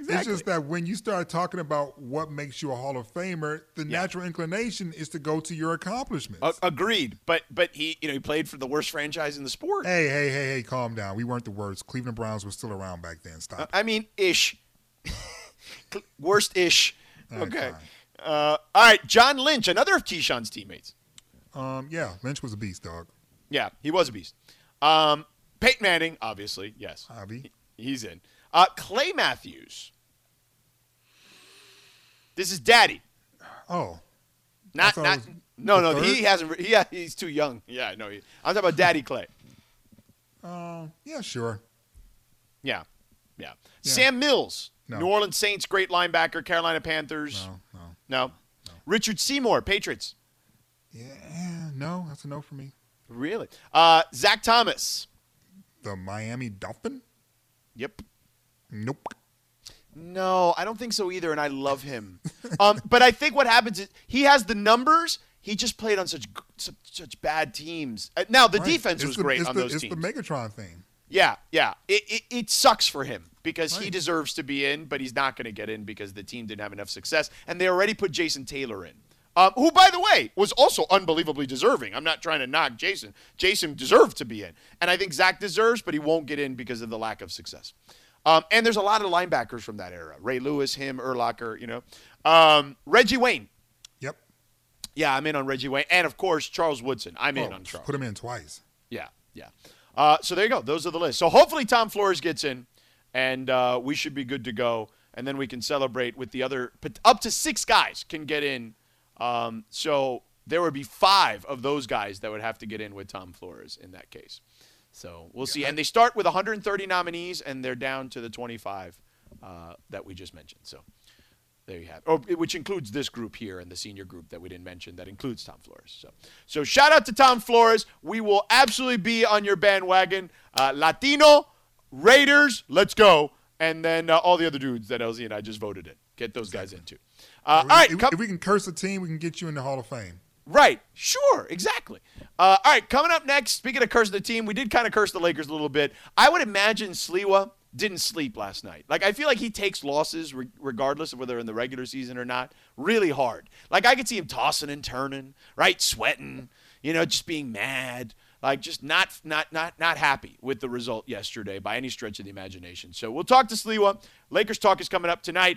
Exactly. It's just that when you start talking about what makes you a Hall of Famer, the natural inclination is to go to your accomplishments. Agreed, but but he you know he played for the worst franchise in the sport. hey, hey, hey, hey, calm down. We weren't the worst. Cleveland Browns were still around back then. Stop. I mean, ish. [laughs] worst ish. All right, Okay. Uh, all right, John Lynch, another of Keyshawn's teammates. Um, yeah, Lynch was a beast, dog. Yeah, he was a beast. Um, Peyton Manning, obviously, yes, Javi. he's in. Uh, Clay Matthews. This is Daddy. Oh, Not not. No, no, he hasn't. He, yeah, he's too young. Yeah, no, he, I'm talking about Daddy Clay. uh, yeah, sure. Yeah, yeah. Sam Mills, No. New Orleans Saints, great linebacker, Carolina Panthers. No, no. No. Richard Seymour, Patriots. Yeah, no, that's a no for me. Really? Uh, Zach Thomas. The Miami Dolphin? Yep. Nope. No, I don't think so either, and I love him. um, but I think what happens is he has the numbers. He just played on such such, such bad teams. Uh, now the Right. defense It's was the- great it's on the, those it's teams. the Megatron thing. yeah, yeah. It, it it sucks for him because he deserves to be in, but he's not going to get in because the team didn't have enough success, and they already put Jason Taylor in. Um, who, by the way, was also unbelievably deserving. I'm not trying to knock Jason. Jason deserved to be in. And I think Zach deserves, but he won't get in because of the lack of success. Um, and there's a lot of linebackers from that era Ray Lewis, him, Urlacher, you know. Um, Reggie Wayne. Yep. Yeah, I'm in on Reggie Wayne. And, of course, Charles Woodson. I'm in Oh, on Charles. Put him in twice. Yeah, yeah. Uh, so there you go. Those are the lists. So hopefully Tom Flores gets in, and uh, we should be good to go. And then we can celebrate with the other. Up to six guys can get in. Um, so there would be five of those guys that would have to get in with Tom Flores in that case. So we'll see. And they start with 130 nominees, and they're down to the 25 uh, that we just mentioned. So there you have, it. or which includes this group here and the senior group that we didn't mention that includes Tom Flores. So, so shout out to Tom Flores. We will absolutely be on your bandwagon. Uh, Latino Raiders, let's go, and then uh, all the other dudes that LZ and I just voted in. Get those guys in too. Uh, all right, if, come- if we can curse a team, we can get you in the Hall of Fame. Right. Sure. Exactly. Uh, all right. Coming up next, speaking of cursing the team, we did kind of curse the Lakers a little bit. I would imagine Sliwa didn't sleep last night. Like, I feel like he takes losses, re- regardless of whether in the regular season or not, really hard. Like, I could see him tossing and turning, right? Sweating, you know, just being mad. Like just not not not not happy with the result yesterday by any stretch of the imagination. So we'll talk to Sliwa. Lakers talk is coming up tonight.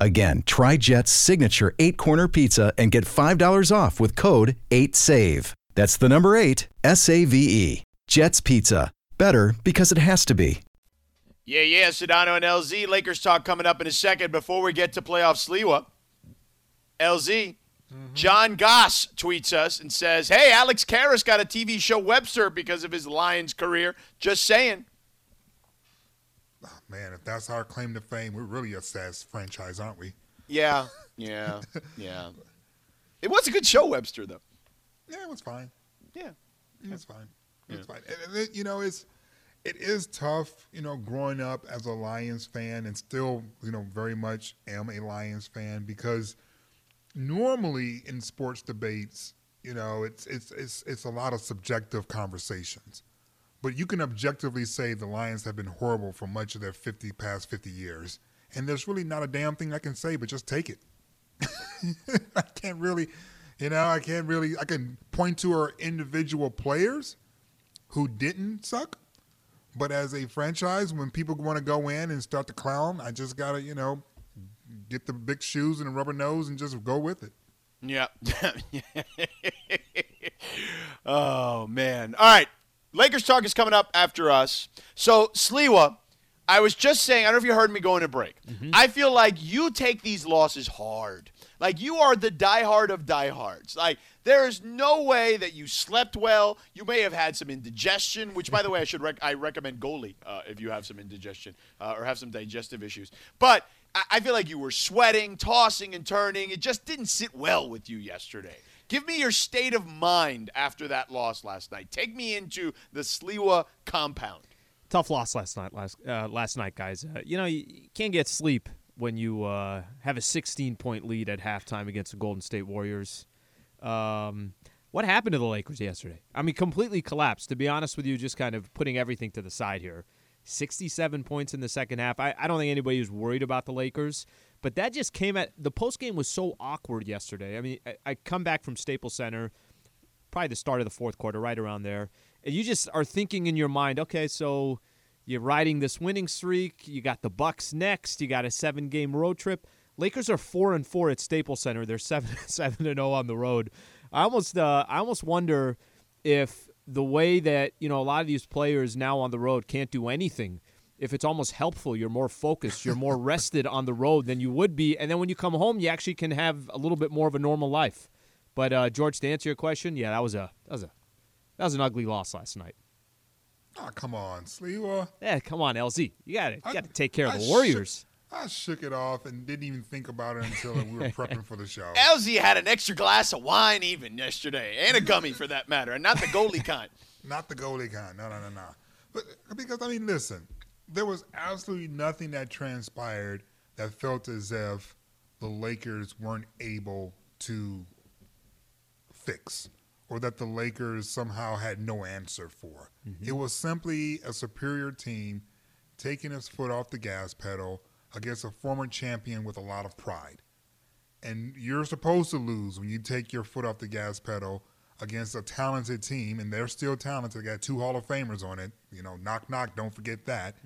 Again, try Jet's signature eight corner pizza and get $5 off with code 8SAVE. That's the number eight, S A V E. Jet's Pizza. Better because it has to be. Yeah, yeah, Sedano and LZ. Lakers talk coming up in a second. Before we get to playoff Sliwa, LZ, mm-hmm. John Goss tweets us and says, Hey, Alex Karras got a TV show Webster because of his Lions career. Just saying. Man, if that's our claim to fame, we're really a SAS franchise, aren't we? Yeah, yeah, [laughs] yeah. It was a good show, Webster, though. Yeah, it was fine. Yeah. It's fine. It's fine. And, and it, you know, it's it is tough, you know, growing up as a Lions fan and still, you know, very much am a Lions fan because normally in sports debates, you know, it's it's it's it's a lot of subjective conversations. But you can objectively say the Lions have been horrible for much of their 50 past 50 years. And there's really not a damn thing I can say but just take it. [laughs] I can't really, you know, I can't really. I can point to our individual players who didn't suck, but as a franchise, when people want to go in and start to clown, I just gotta, you know, get the big shoes and the rubber nose and just go with it. Yeah. [laughs] oh man. All right. Lakers talk is coming up after us. So Sliwa, I was just saying, I don't know if you heard me going to break. I feel like you take these losses hard. Like you are the diehard of diehards. Like there is no way that you slept well. You may have had some indigestion, which by the way, I should rec- I recommend Goli uh, if you have some indigestion uh, or have some digestive issues. But I, I feel like you were sweating, tossing, and turning. It just didn't sit well with you yesterday. Give me your state of mind after that loss last night. Take me into the Sliwa compound. Tough loss last night. Last uh, last night, guys. Uh, you know you, can't get sleep when you uh, have a 16 point lead at halftime against the Golden State Warriors. Um, what happened to the Lakers yesterday? I mean, completely collapsed. To be honest with you, just kind of putting everything to the side here. 67 points in the second half. I, I don't think anybody was worried about the Lakers, but that just came at the post game was so awkward yesterday. I mean, I, I come back from Staples Center, probably the start of the fourth quarter, right around there, and you just are thinking in your mind, okay, so you're riding this winning streak. You got the Bucks next. You got a seven game road trip. Lakers are four and four at Staples Center. They're seven [laughs] seven and zero on the road. I almost uh, I almost wonder if the way that you know a lot of these players now on the road can't do anything. If it's almost helpful, you're more focused, you're more rested on the road than you would be, and then when you come home, you actually can have a little bit more of a normal life. But uh, George, to answer your question, yeah, that was a that was a that was an ugly loss last night. Oh, come on, Sliwa. Yeah, come on, LZ. You got to you got to take care of I the Warriors. I shook it off and didn't even think about it until we were prepping for the [laughs] show. LZ had an extra glass of wine even yesterday, and a gummy for that matter, and not the Goli kind. [laughs] Not the Goli kind. No, no, no, no. But because I mean, listen, there was absolutely nothing that transpired that felt as if the Lakers weren't able to fix or that the Lakers somehow had no answer for. Mm-hmm. It was simply a superior team taking its foot off the gas pedal against a former champion with a lot of pride. And you're supposed to lose when you take your foot off the gas pedal against a talented team, and they're still talented. They got two Hall of Famers on it. You know, knock, knock, don't forget that.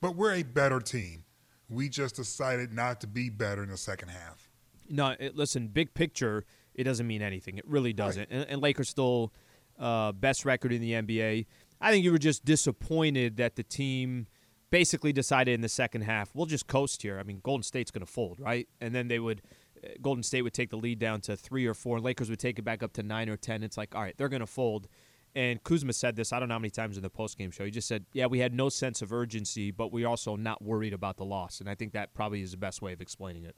But we're a better team. We just decided not to be better in the second half. No, it, listen, big picture, it doesn't mean anything. It really doesn't. And, and Lakers still uh, best record in the NBA. I think you were just disappointed that the team basically decided in the second half, we'll just coast here. I mean, Golden State's going to fold, right? And then they would, Golden State would take the lead down to three or four. Lakers would take it back up to nine or ten. It's like, all right, they're going to fold. And Kuzma said this, I don't know how many times in the postgame show. He just said, yeah, we had no sense of urgency, but we're also not worried about the loss. And I think that probably is the best way of explaining it.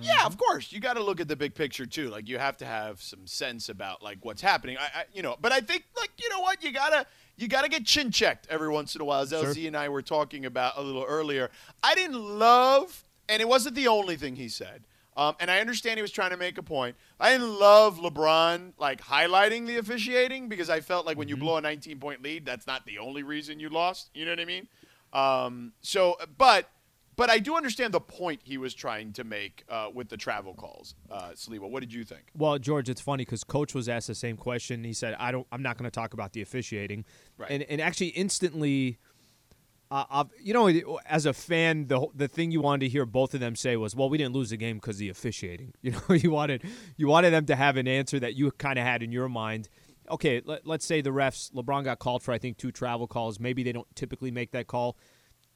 Yeah, mm-hmm. of course. You got to look at the big picture too. Like you have to have some sense about like what's happening. I, I you know, but I think like you know what you gotta you gotta get chin checked every once in a while. As LZ and I were talking about a little earlier, I didn't love, and it wasn't the only thing he said. Um, and I understand he was trying to make a point. I didn't love LeBron like highlighting the officiating because I felt like when you blow a 19 point lead, that's not the only reason you lost. You know what I mean? Um, so, but but I do understand the point he was trying to make uh, with the travel calls. Uh, Sliwa, what did you think? Well, George, it's funny because Coach was asked the same question. He said, "I don't. I'm not going to talk about the officiating." Right. And and actually, instantly, uh, you know, as a fan, the the thing you wanted to hear both of them say was, "Well, we didn't lose the game because the officiating." [laughs] You know, you wanted you wanted them to have an answer that you kind of had in your mind. Okay, let, let's say the refs. LeBron got called for I think two travel calls. Maybe they don't typically make that call.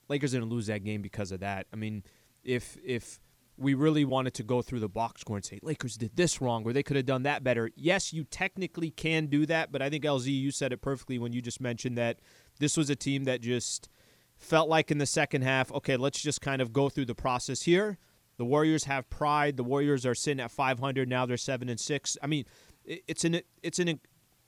Lakers didn't lose that game because of that. I mean, if if we really wanted to go through the box score and say Lakers did this wrong or they could have done that better, yes, you technically can do that. But I think LZ, you said it perfectly when you just mentioned that this was a team that just felt like in the second half, okay, let's just kind of go through the process here. The Warriors have pride. The Warriors are sitting at 500 now. They're seven and six. I mean, it's an it's an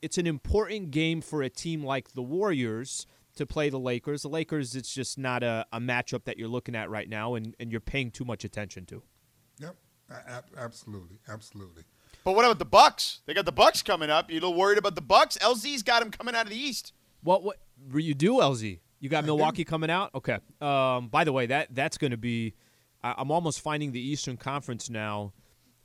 it's an important game for a team like the Warriors to play the Lakers. The Lakers, it's just not a, a matchup that you're looking at right now, and, and you're paying too much attention to. Yep, absolutely, absolutely. But what about the Bucks? They got the Bucks coming up. You a little worried about the Bucks? LZ's got them coming out of the East. What what were you do, LZ? You got Milwaukee coming out. Okay. Um, by the way, that that's going to be. I, I'm almost finding the Eastern Conference now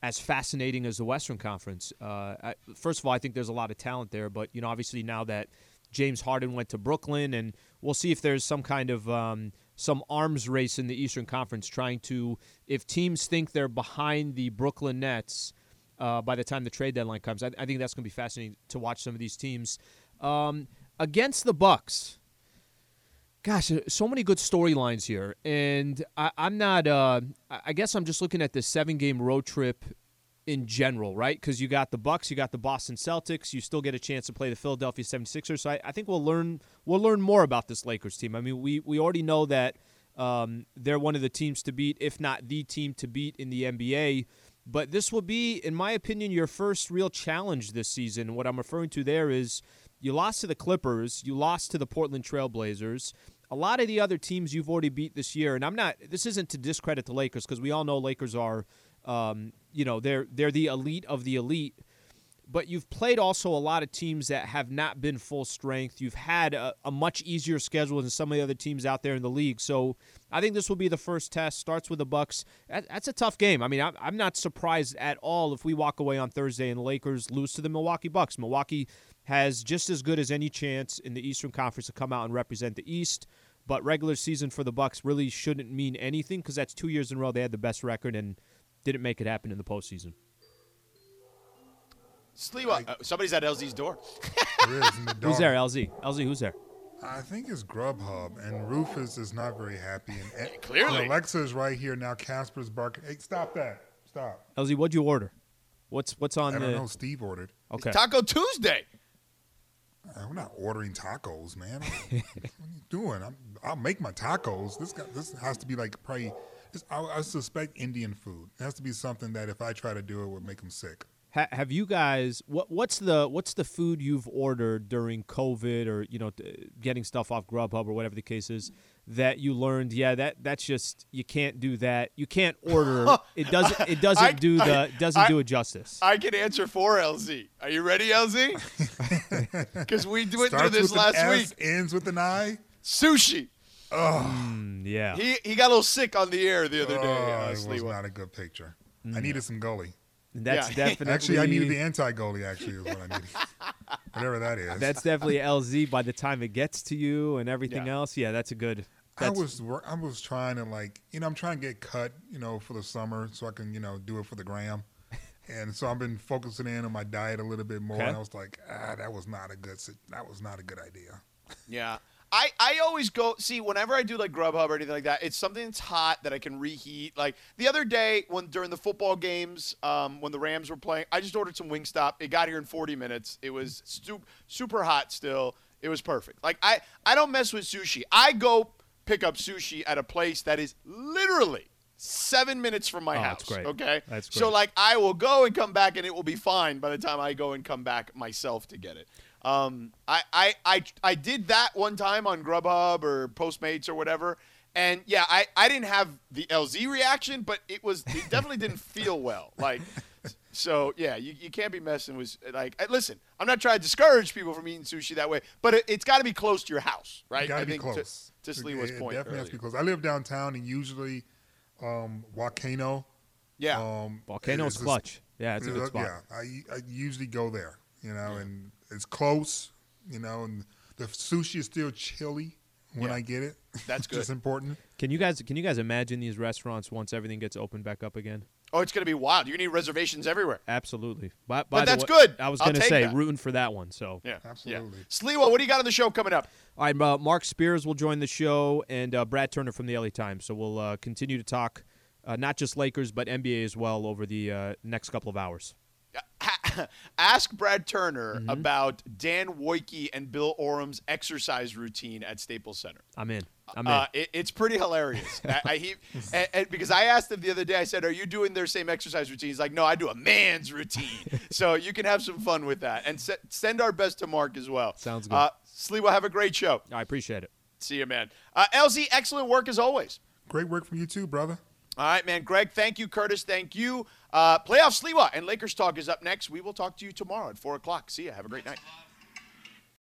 as fascinating as the Western Conference. Uh, I, first of all, I think there's a lot of talent there, but you know, obviously now that James Harden went to Brooklyn, and we'll see if there's some kind of um, some arms race in the Eastern Conference, trying to if teams think they're behind the Brooklyn Nets. Uh, by the time the trade deadline comes, I, I think that's going to be fascinating to watch some of these teams um, against the Bucks gosh, uh, so many good storylines here, and I, I'm not. Uh, I guess I'm just looking at the seven game road trip in general, right? Because you got the Bucks, you got the Boston Celtics, you still get a chance to play the Philadelphia 76ers. So I, I think we'll learn we'll learn more about this Lakers team. I mean, we we already know that Um, they're one of the teams to beat, if not the team to beat in the NBA. But this will be, in my opinion, your first real challenge this season. What I'm referring to there is you lost to the Clippers, you lost to the Portland Trailblazers. A lot of the other teams you've already beat this year, and I'm not. This isn't to discredit the Lakers because we all know Lakers are, um, you know, they're they're the elite of the elite but you've played also a lot of teams that have not been full strength. You've had a, a, much easier schedule than some of the other teams out there in the league. So I think this will be the first test. Starts with the Bucks. That, that's a tough game. I mean, I'm, I'm not surprised at all if we walk away on Thursday and the Lakers lose to the Milwaukee Bucks. Milwaukee has just as good as any chance in the Eastern Conference to come out and represent the East. But regular season for the Bucks really shouldn't mean anything because that's two years in a row they had the best record and didn't make it happen in the postseason. Sliwa, uh, somebody's at LZ's door. the [laughs] who's there, LZ? LZ, who's there? I think it's Grubhub, and Rufus is not very happy. And, and [laughs] Clearly. and Alexa is right here now. Casper's barking. Hey, stop that! Stop. LZ, what'd you order? What's what's on I the? don't know. Steve ordered. Okay. It's Taco Tuesday. We're not ordering tacos, man. what are you doing? I'm, I'll make my tacos. This guy, this has to be like probably. I, I suspect Indian food. It has to be something that if I try to do it, would make them sick. Ha- have you guys what what's the what's the food you've ordered during COVID or you know getting stuff off Grubhub or whatever the case is that you learned yeah that that's just you can't do that you can't [laughs] order it doesn't it doesn't I- do the I- doesn't I- do it justice. I can answer for LZ. Are you ready, LZ? Because [laughs] we went through Starts this with last an week. S, ends with an I. Sushi. Mm, yeah. He he got a little sick on the air the other day. Oh, it was not a good picture. I needed some Goli. That's Yeah. definitely Actually, I needed the anti Goli. Actually, is what I needed. [laughs] Whatever that is. That's definitely LZ by the time it gets to you and everything Yeah. else. Yeah, that's a good. I was I was trying to like you know I'm trying to get cut you know for the summer so I can you know do it for the gram, [laughs] and so I've been focusing in on my diet a little bit more. Okay. And I was like, ah, that was not a good that was not a good idea. Yeah. I, I always go see whenever I do like Grubhub or anything like that, it's something that's hot that I can reheat. Like the other day when during the football games, um, when the Rams were playing, I just ordered some Wingstop. It got here in 40 minutes. It was stu- super hot still. It was perfect. Like I I don't mess with sushi. I go pick up sushi at a place that is literally seven minutes from my Oh, house. that's great. Okay, That's So like I will go and come back, and it will be fine by the time I go and come back myself to get it. Um, I, I, I, I did that one time on Grubhub or Postmates or whatever, and yeah, I, I didn't have the LZ reaction, but it was it [laughs] definitely didn't feel well. Like, so yeah, you, you can't be messing with like. Listen, I'm not trying to discourage people from eating sushi that way, but it, it's got to be close to your house, right? Gotta I be think close. To, to It- Sliwa's it point definitely has to be close. I live downtown and usually um, Volcano. Yeah. Um, Volcano's is a- clutch. Yeah, it's a good spot. Yeah, I, I usually go there, you know, and it's close, you know, and the sushi is still chilly when Yeah. I get it. That's [laughs] good. is good. important. Can you guys can you guys imagine these restaurants once everything gets opened back up again? Oh, it's gonna be wild. You're gonna need reservations everywhere. Absolutely. By, by the that's way- good. I was going to say that. rooting for that one. So Yeah, Absolutely. Yeah. Sliwa, what do you got on the show coming up? All right, uh, Mark Spears will join the show, and uh, Brad Turner from the LA Times. So we'll uh, continue to talk uh, not just Lakers, but NBA as well over the uh, next couple of hours. [laughs] Ask Brad Turner Mm-hmm. about Dan Woike and Bill Oram's exercise routine at Staples Center. I'm in. I'm in. Uh, it, it's pretty hilarious. [laughs] I, I, he, and, and because I asked him the other day, I said, "Are you doing their same exercise routine?" He's like, "No, I do a man's routine." [laughs] so you can have some fun with that, and se- send our best to Mark as well. Sounds good. Uh, Sliwa, have a great show. I appreciate it. See you, man. Uh, LZ, excellent work as always. Great work from you too, brother. All right, man. Greg, thank you. Curtis, thank you. Uh, playoff Sliwa and Lakers talk is up next. We will talk to you tomorrow at 4 o'clock. See you. Have a great night.